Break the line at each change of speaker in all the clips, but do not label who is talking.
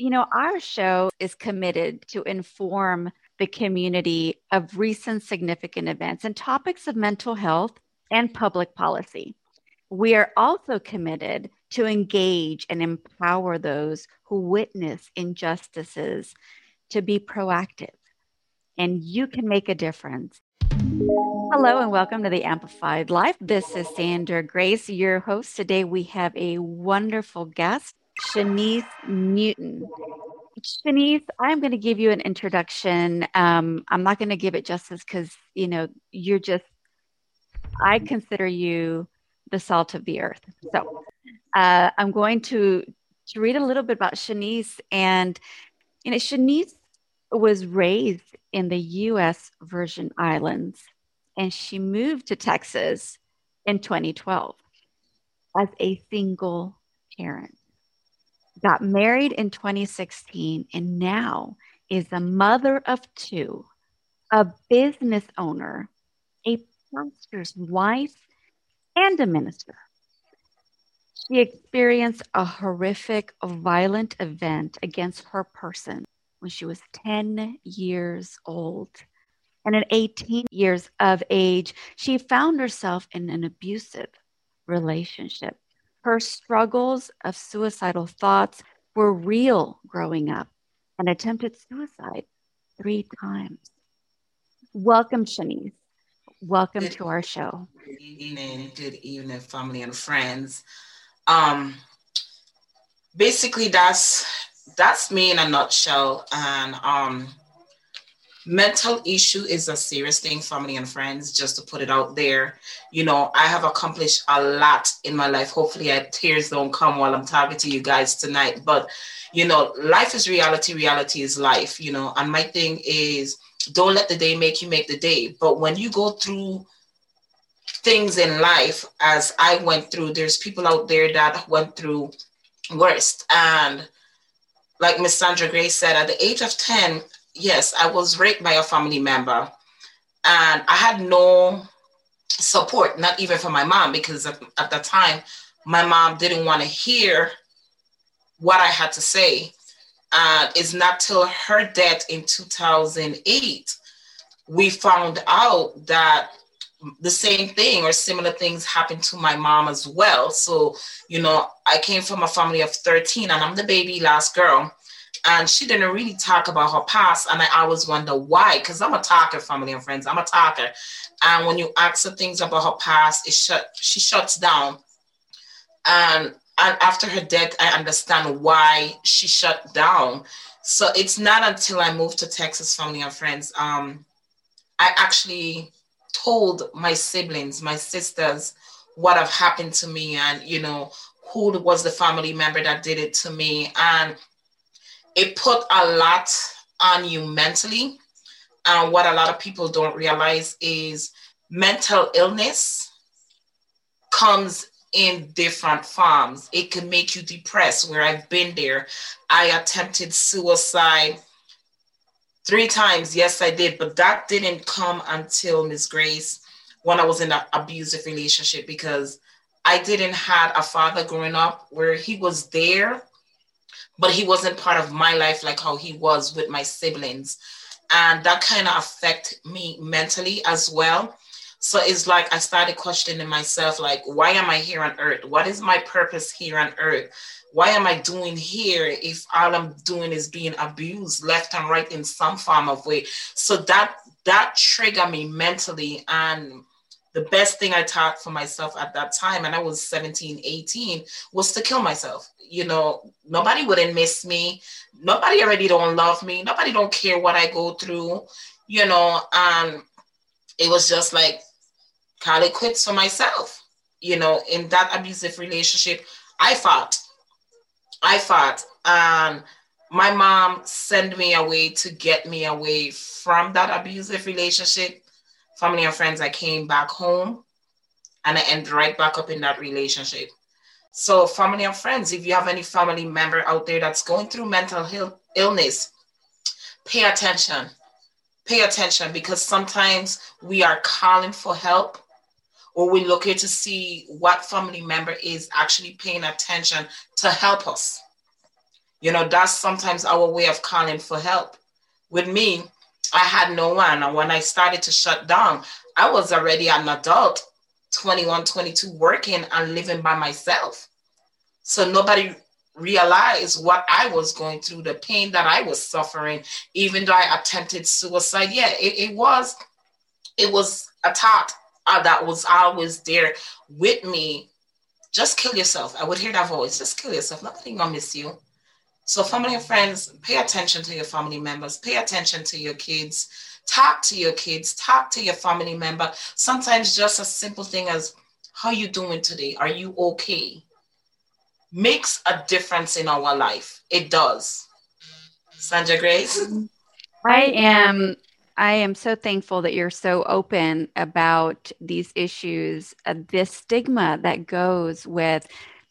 You know, our show is committed to inform the community of recent significant events and topics of mental health and public policy. We are also committed to engage and empower those who witness injustices to be proactive. And you can make a difference. Hello and welcome to the Amplified Life. This is Sandragrace, your host. Today we have a wonderful guest, Shanice Newton. Shanice, I'm going to give you an introduction. Um, I'm not going to give it justice because, you know, you're just, I consider you the salt of the earth. So uh, I'm going to, to read a little bit about Shanice. And, you know, Shanice was raised in the U.S. Virgin Islands and she moved to Texas in 2012 as a single parent got married in 2016, and now is a mother of two, a business owner, a pastor's wife, and a minister. She experienced a horrific, violent event against her person when she was 10 years old. And at 18 years of age, she found herself in an abusive relationship her struggles of suicidal thoughts were real growing up and attempted suicide three times. Welcome, Shanice. Welcome good, to our show.
Good evening, good evening, family and friends. Um, basically, that's that's me in a nutshell. And um, mental issue is a serious thing family and friends just to put it out there. You know i have accomplished a lot in my life. Hopefully I, tears don't come while i'm talking to you guys tonight. But you know life is reality. Reality is life you know. And my thing is don't let the day make you make the day. But when you go through things in life as i went through there's people out there that went through worst. And like miss Sandragrace said at the age of 10 yes, I was raped by a family member. And I had no support, not even from my mom, because at, at the time, my mom didn't want to hear what I had to say. And it's not till her death in 2008 we found out that the same thing or similar things happened to my mom as well. So, you know, I came from a family of 13 and I'm the baby last girl and she didn't really talk about her past. And I always wonder why, because I'm a talker, family and friends. I'm a talker. And when you ask her things about her past, it shut she shuts down. And and after her death, I understand why she shut down. So it's not until I moved to Texas, family and friends, um, I actually told my siblings, my sisters, what have happened to me, and you know who was the family member that did it to me, and it put a lot on you mentally. And what a lot of people don't realize is mental illness comes in different forms. It can make you depressed, where I've been there. I attempted suicide three times. Yes, I did, but that didn't come until Miss Grace when I was in an abusive relationship because I didn't had a father growing up where he was there but he wasn't part of my life like how he was with my siblings. And that kind of affect me mentally as well. So it's like i started questioning myself like why am i here on earth? What is my purpose here on earth? Why am i doing here if all i'm doing is being abused left and right in some form of way? So that that triggered me mentally and the best thing I taught for myself at that time, and I was 17, 18, was to kill myself. You know, nobody wouldn't miss me. Nobody already don't love me. Nobody don't care what I go through, you know. And it was just like call it quits for myself. You know, in that abusive relationship, I fought. I fought. And my mom sent me away to get me away from that abusive relationship family and friends, I came back home and I ended right back up in that relationship. So, family and friends, if you have any family member out there that's going through mental Ill- illness, pay attention. Pay attention because sometimes we are calling for help or we look here to see what family member is actually paying attention to help us. You know, that's sometimes our way of calling for help. With me, I had no one. And when I started to shut down, I was already an adult, 21, 22, working and living by myself. So nobody realized what I was going through, the pain that I was suffering, even though I attempted suicide. Yeah, it, it was, it was a thought uh, that was always there with me. Just kill yourself. I would hear that voice. Just kill yourself. Nobody gonna miss you. So, family and friends, pay attention to your family members, pay attention to your kids, talk to your kids, talk to your family member. Sometimes just a simple thing as, how you doing today? Are you okay? Makes a difference in our life. It does. Sandragrace?
I am I am so thankful that you're so open about these issues, uh, this stigma that goes with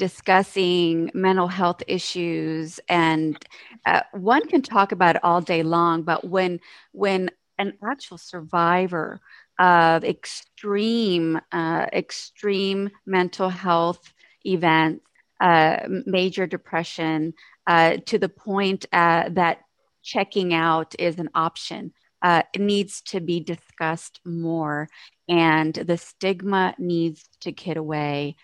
discussing mental health issues and uh, one can talk about it all day long but when when an actual survivor of extreme uh, extreme mental health events uh, major depression uh, to the point uh, that checking out is an option uh, it needs to be discussed more and the stigma needs to get away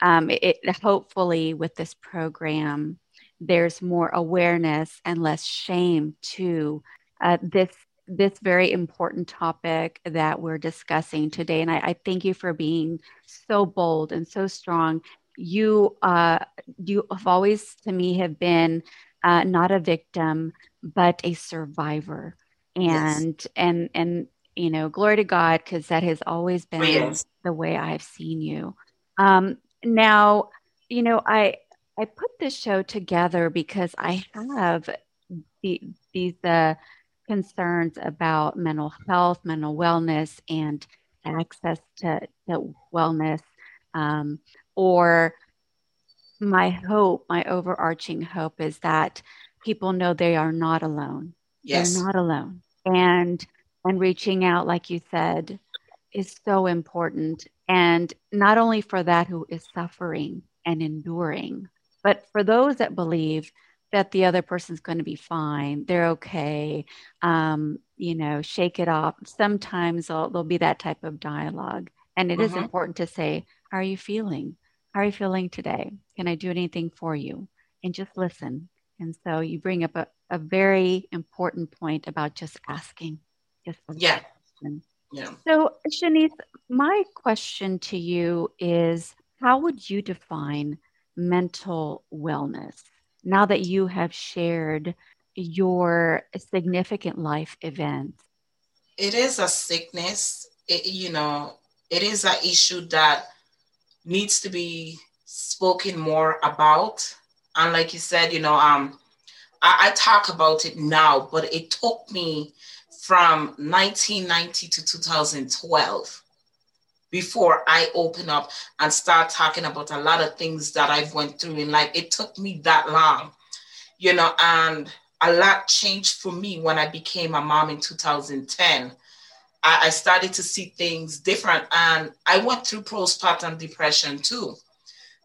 um, it, hopefully with this program there's more awareness and less shame to uh, this this very important topic that we're discussing today and I, I thank you for being so bold and so strong you uh, you have always to me have been uh, not a victim but a survivor and yes. and and you know glory to god because that has always been yes. the way i've seen you um, now, you know, I I put this show together because I have the, these uh, concerns about mental health, mental wellness, and access to, to wellness. Um, or my hope, my overarching hope is that people know they are not alone. Yes. They're not alone. And and reaching out, like you said, is so important. And not only for that who is suffering and enduring, but for those that believe that the other person's going to be fine, they're okay, um, you know, shake it off. Sometimes there'll, be that type of dialogue. And it mm-hmm. is important to say, How are you feeling? How are you feeling today? Can I do anything for you? And just listen. And so you bring up a, a very important point about just asking. Just
yeah. Question. Yeah.
So, Shanice, my question to you is how would you define mental wellness now that you have shared your significant life events?
It is a sickness. It, you know, it is an issue that needs to be spoken more about. And like you said, you know, um, I, I talk about it now, but it took me from 1990 to 2012 before I open up and start talking about a lot of things that I've went through in life. It took me that long, you know, and a lot changed for me when I became a mom in 2010. I, I started to see things different and I went through postpartum depression too,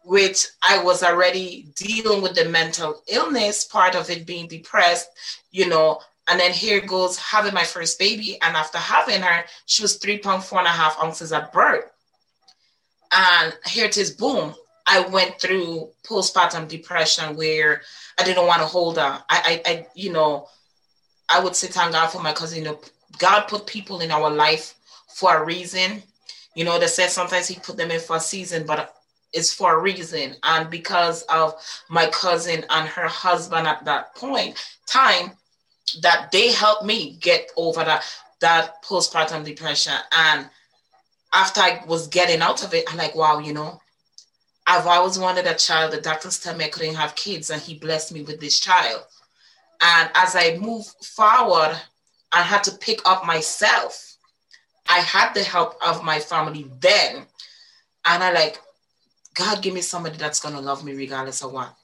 which I was already dealing with the mental illness part of it being depressed, you know, and then here goes having my first baby. And after having her, she was three pounds, four and a half ounces at birth. And here it is, boom. I went through postpartum depression where I didn't want to hold her. I, I, I you know, I would say thank God for my cousin. You know, God put people in our life for a reason. You know, they said sometimes He put them in for a season, but it's for a reason. And because of my cousin and her husband at that point time, that they helped me get over that that postpartum depression. And after I was getting out of it, I'm like, wow, you know, I've always wanted a child. The doctors tell me I couldn't have kids, and he blessed me with this child. And as I move forward, I had to pick up myself. I had the help of my family then. And I like, God, give me somebody that's gonna love me regardless of what.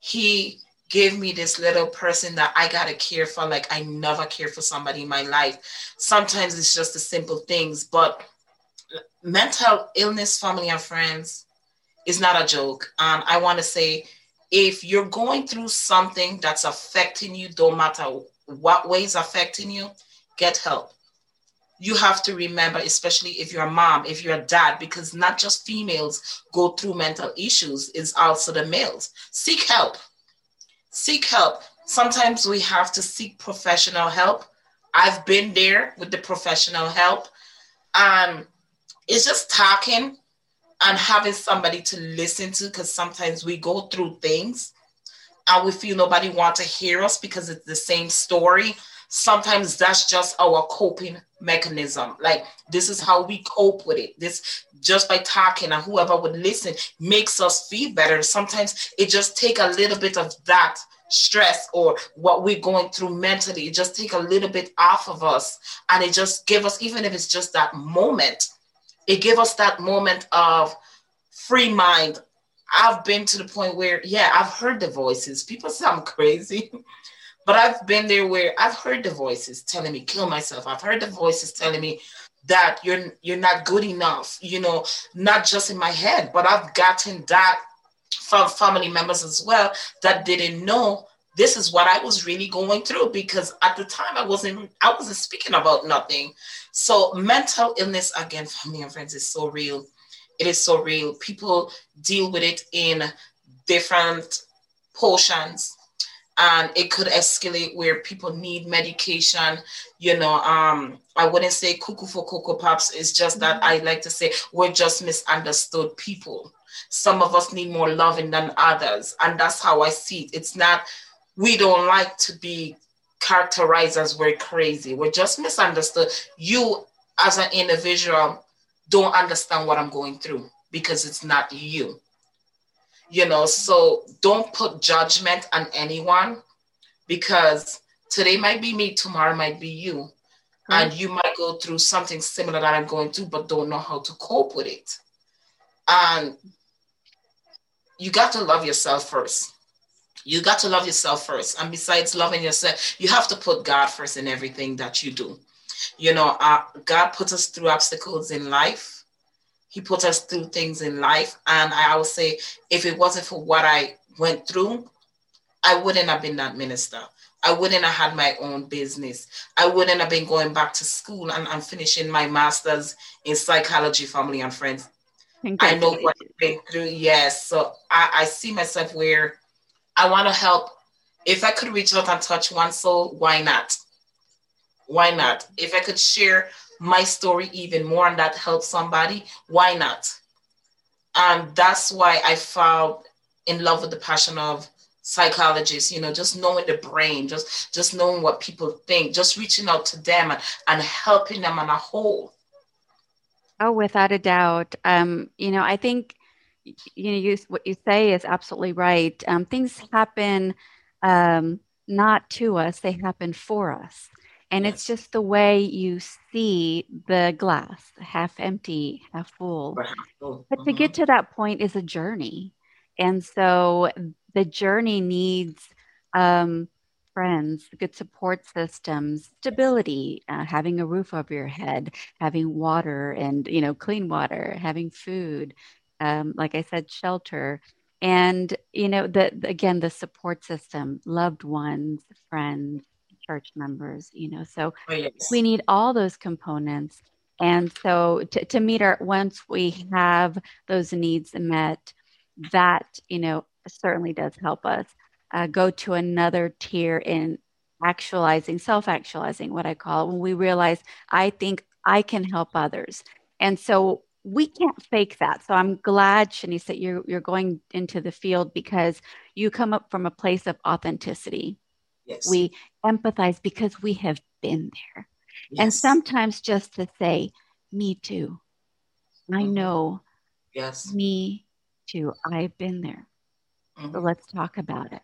He give me this little person that I gotta care for like I never care for somebody in my life. Sometimes it's just the simple things, but mental illness, family and friends is not a joke. Um, I want to say if you're going through something that's affecting you, don't matter what way is affecting you, get help. You have to remember, especially if you're a mom, if you're a dad, because not just females go through mental issues, it's also the males. Seek help. Seek help. Sometimes we have to seek professional help. I've been there with the professional help. And it's just talking and having somebody to listen to because sometimes we go through things and we feel nobody want to hear us because it's the same story sometimes that's just our coping mechanism. Like this is how we cope with it. This just by talking and whoever would listen makes us feel better. Sometimes it just take a little bit of that stress or what we're going through mentally. It just take a little bit off of us. And it just give us even if it's just that moment it gave us that moment of free mind. I've been to the point where, yeah, I've heard the voices. People say I'm crazy, but I've been there where I've heard the voices telling me kill myself. I've heard the voices telling me that you're you're not good enough. You know, not just in my head, but I've gotten that from family members as well that didn't know this is what I was really going through because at the time I wasn't I wasn't speaking about nothing. So mental illness again, family and friends is so real. It is so real. People deal with it in different portions and it could escalate where people need medication you know um i wouldn't say cuckoo for cocoa pops it's just that i like to say we're just misunderstood people some of us need more loving than others and that's how i see it it's not we don't like to be characterized as we're crazy. We're just misunderstood. You, as an individual, don't understand what I'm going through because it's not you. You know, so don't put judgment on anyone because today might be me, tomorrow might be you. Mm-hmm. And you might go through something similar that I'm going through, but don't know how to cope with it. And you got to love yourself first you got to love yourself first. And besides loving yourself, you have to put God first in everything that you do. You know, uh, God put us through obstacles in life. He put us through things in life. And I always say, if it wasn't for what I went through, I wouldn't have been that minister. I wouldn't have had my own business. I wouldn't have been going back to school and, and finishing my master's in psychology, family, and friends. I know what I've been through. Yes. So I, I see myself where I want to help. If I could reach out and touch one soul, why not? Why not? If I could share my story even more and that helps somebody, why not? And that's why I fell in love with the passion of psychologists you know just knowing the brain just just knowing what people think just reaching out to them and, and helping them on a whole
oh without a doubt um you know i think you know, you, what you say is absolutely right. Um, things happen um, not to us; they happen for us, and yes. it's just the way you see the glass, half empty, half full. But to get mm-hmm. to that point is a journey, and so the journey needs um, friends, good support systems, stability, uh, having a roof over your head, having water and you know clean water, having food, um, like I said, shelter, and you know, the again the support system, loved ones, friends, church members. You know, so oh, yes. we need all those components. And so to, to meet our once we have those needs met, that you know certainly does help us uh, go to another tier in actualizing, self actualizing, what I call it, when we realize I think I can help others. And so we can't fake that. So I'm glad, Shanice, that you're you're going into the field because you come up from a place of authenticity. Yes. We empathize because we have been there. Yes. And sometimes just to say, me too. I mm-hmm. know.
Yes.
Me too. I've been there. Mm-hmm. So let's talk about it.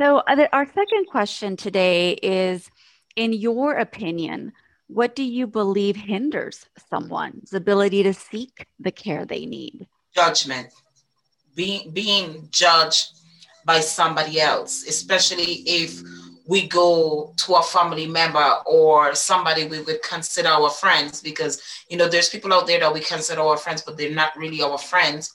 So our second question today is in your opinion, what do you believe hinders someone's ability to seek the care they need?
Judgment. Being being judged by somebody else, especially if we go to a family member or somebody we would consider our friends because you know there's people out there that we consider our friends but they're not really our friends.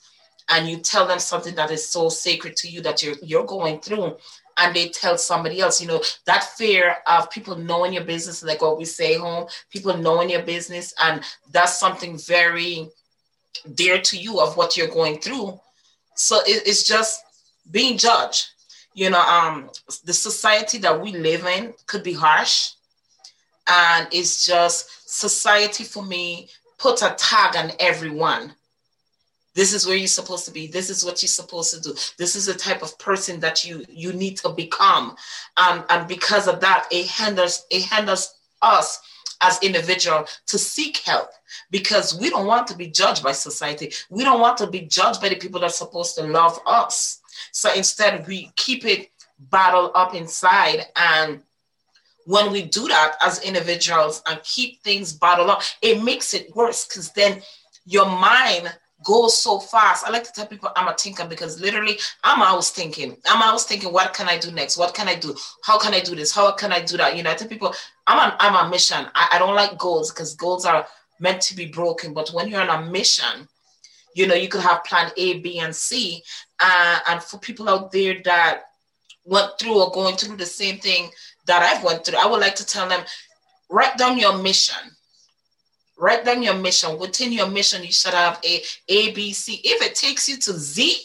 And you tell them something that is so sacred to you that you're you're going through and they tell somebody else you know that fear of people knowing your business like what we say home people knowing your business and that's something very dear to you of what you're going through. So it, it's just being judged you know um the society that we live in could be harsh. And it's just society for me put a tag on everyone. This is where you're supposed to be. This is what you're supposed to do. This is the type of person that you you need to become. Um, and because of that it hinders it hinders us as individual to seek help. Because we don't want to be judged by society. We don't want to be judged by the people that are supposed to love us so instead we keep it bottled up inside and when we do that as individuals and keep things bottled up it makes it worse because then your mind goes so fast. I like to tell people I'm a thinker because literally I'm always thinking. I'm always thinking, what can I do next? What can I do? How can I do this? How can I do that? You know, I tell people I'm on I'm a mission. I, I don't like goals because goals are meant to be broken. But when you're on a mission, you know, you could have plan A, B, and C. Uh, and for people out there that went through or going through the same thing that I've went through, I would like to tell them, write down your mission write down your mission. Within your mission, you should have a A, B, C. If it takes you to Z,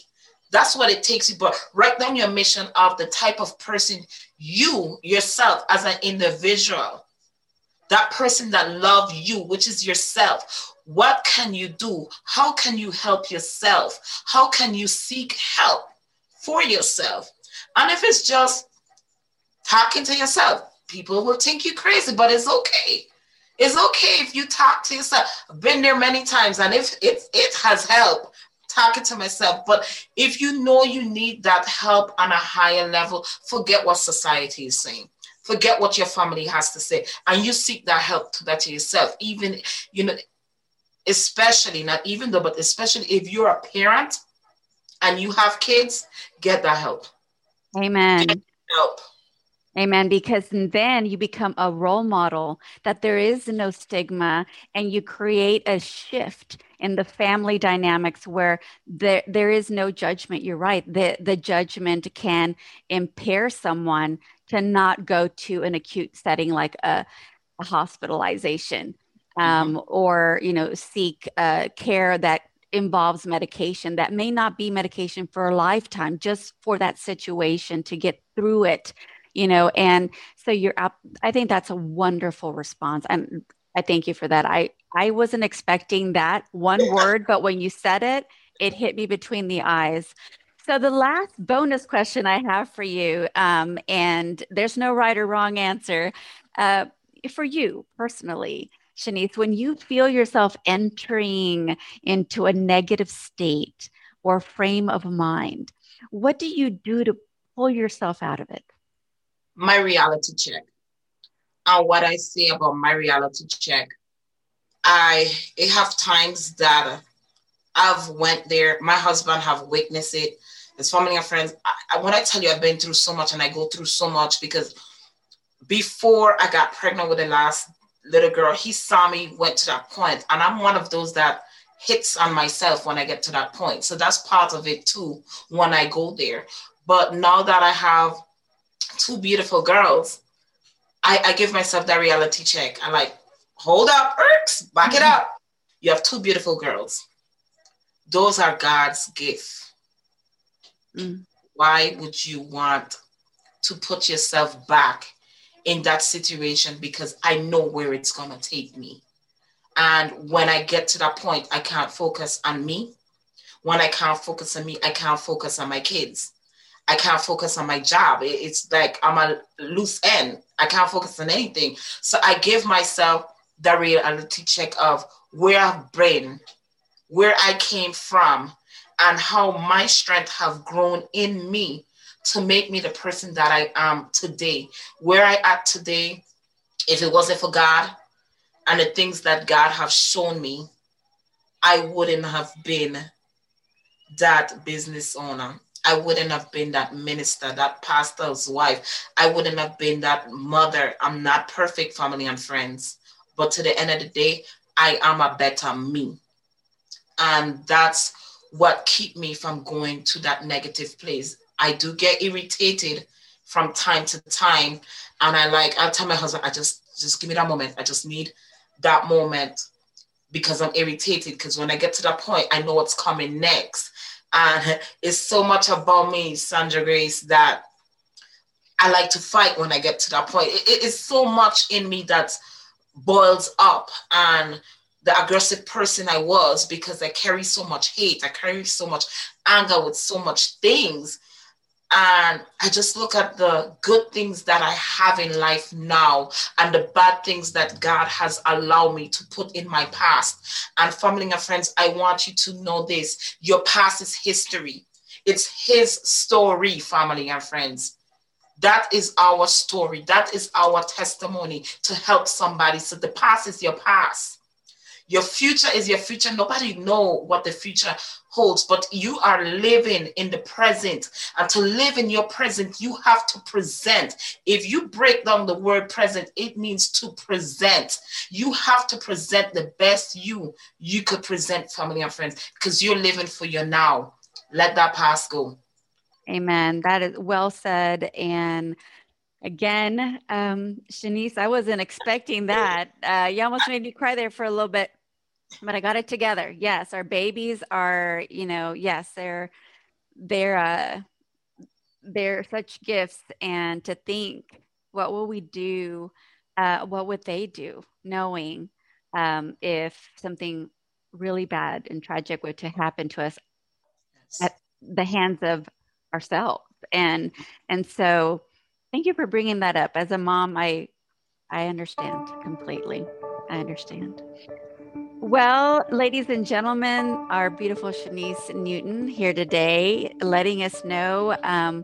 that's what it takes you. But write down your mission of the type of person you yourself as an individual, that person that love you, which is yourself. What can you do? How can you help yourself? How can you seek help for yourself? And if it's just talking to yourself, people will think you crazy, but it's okay it's okay if you talk to yourself. I've been there many times, and if it it has helped talking to myself. But if you know you need that help on a higher level, forget what society is saying. Forget what your family has to say, and you seek that help to that yourself. Even you know, especially not even though, but especially if you're a parent and you have kids, get that help.
Amen. help. Amen. Because then you become a role model that there is no stigma and you create a shift in the family dynamics where there, there is no judgment. You're right. The, the judgment can impair someone to not go to an acute setting like a, a hospitalization um, mm-hmm. or, you know, seek uh, care that involves medication that may not be medication for a lifetime, just for that situation to get through it you know and so you're up i think that's a wonderful response and i thank you for that. I i wasn't expecting that one word but when you said it it hit me between the eyes. So the last bonus question i have for you um, and there's no right or wrong answer uh, for you personally Shanice, when you feel yourself entering into a negative state or frame of mind, what do you do to pull yourself out of it?
my reality check. And what I say about my reality check, I have times that I've went there. My husband have witnessed it. His family and friends. I, when I tell you, I've been through so much, and I go through so much because before I got pregnant with the last little girl, he saw me went to that point, and I'm one of those that hits on myself when I get to that point. So that's part of it too when I go there. But now that I have two beautiful girls, I, I give myself that reality check. I'm like, hold up, Irks, back mm-hmm. it up. You have two beautiful girls. Those are God's gift. Mm. Why would you want to put yourself back in that situation? Because I know where it's going to take me. And when I get to that point, I can't focus on me. When I can't focus on me, I can't focus on my kids. I can't focus on my job. It's like I'm a loose end. I can't focus on anything. So I give myself the reality check of where I've been, where I came from, and how my strength have grown in me to make me the person that I am today. Where I at today, if it wasn't for God and the things that God have shown me, I wouldn't have been that business owner. I wouldn't have been that minister, that pastor's wife. I wouldn't have been that mother. I'm not perfect, family and friends. But to the end of the day, I am a better me. And that's what keep me from going to that negative place. I do get irritated from time to time. And I like, I'll tell my husband, I just, just give me that moment. I just need that moment because I'm irritated. Because when I get to that point, I know what's coming next. And it's so much about me, Sandragrace, that I like to fight when I get to that point. it is so much in me that boils up and the aggressive person I was because I carry so much hate, I carry so much anger with so much things. And I just look at the good things that I have in life now and the bad things that God has allowed me to put in my past. And family and friends, I want you to know this your past is history, it's His story, family and friends. That is our story. That is our testimony to help somebody. So the past is your past. Your future is your future. Nobody know what the future holds, but you are living in the present. And to live in your present, you have to present. If you break down the word present, it means to present. You have to present the best you you could present family and friends because you're living for your now. Let that past go.
Amen. That is well said. And again, um, Shanice, I wasn't expecting that. Uh, you almost made me cry there for a little bit, but I got it together. Yes, our babies are, you know, yes, they're they're uh, they're such gifts, and to think, what will we do? Uh, what would they do, knowing um, if something really bad and tragic were to happen to us at the hands of ourselves and and so thank you for bringing that up. As a mom i i understand completely. I understand. Well, ladies and gentlemen, our beautiful Shanice Newton here today, letting us know um,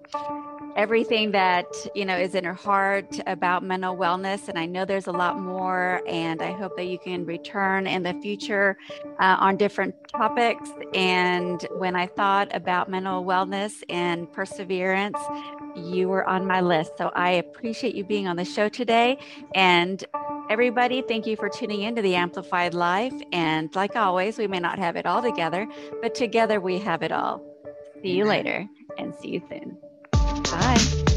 everything that you know is in her heart about mental wellness. And i know there's a lot more and i hope that you can return in the future uh, on different topics. And when i thought about mental wellness and perseverance you were on my list. So i appreciate you being on the show today. And everybody thank you for tuning in to the amplified life. And like always we may not have it all together but together we have it all. See you later and see you soon. Bye.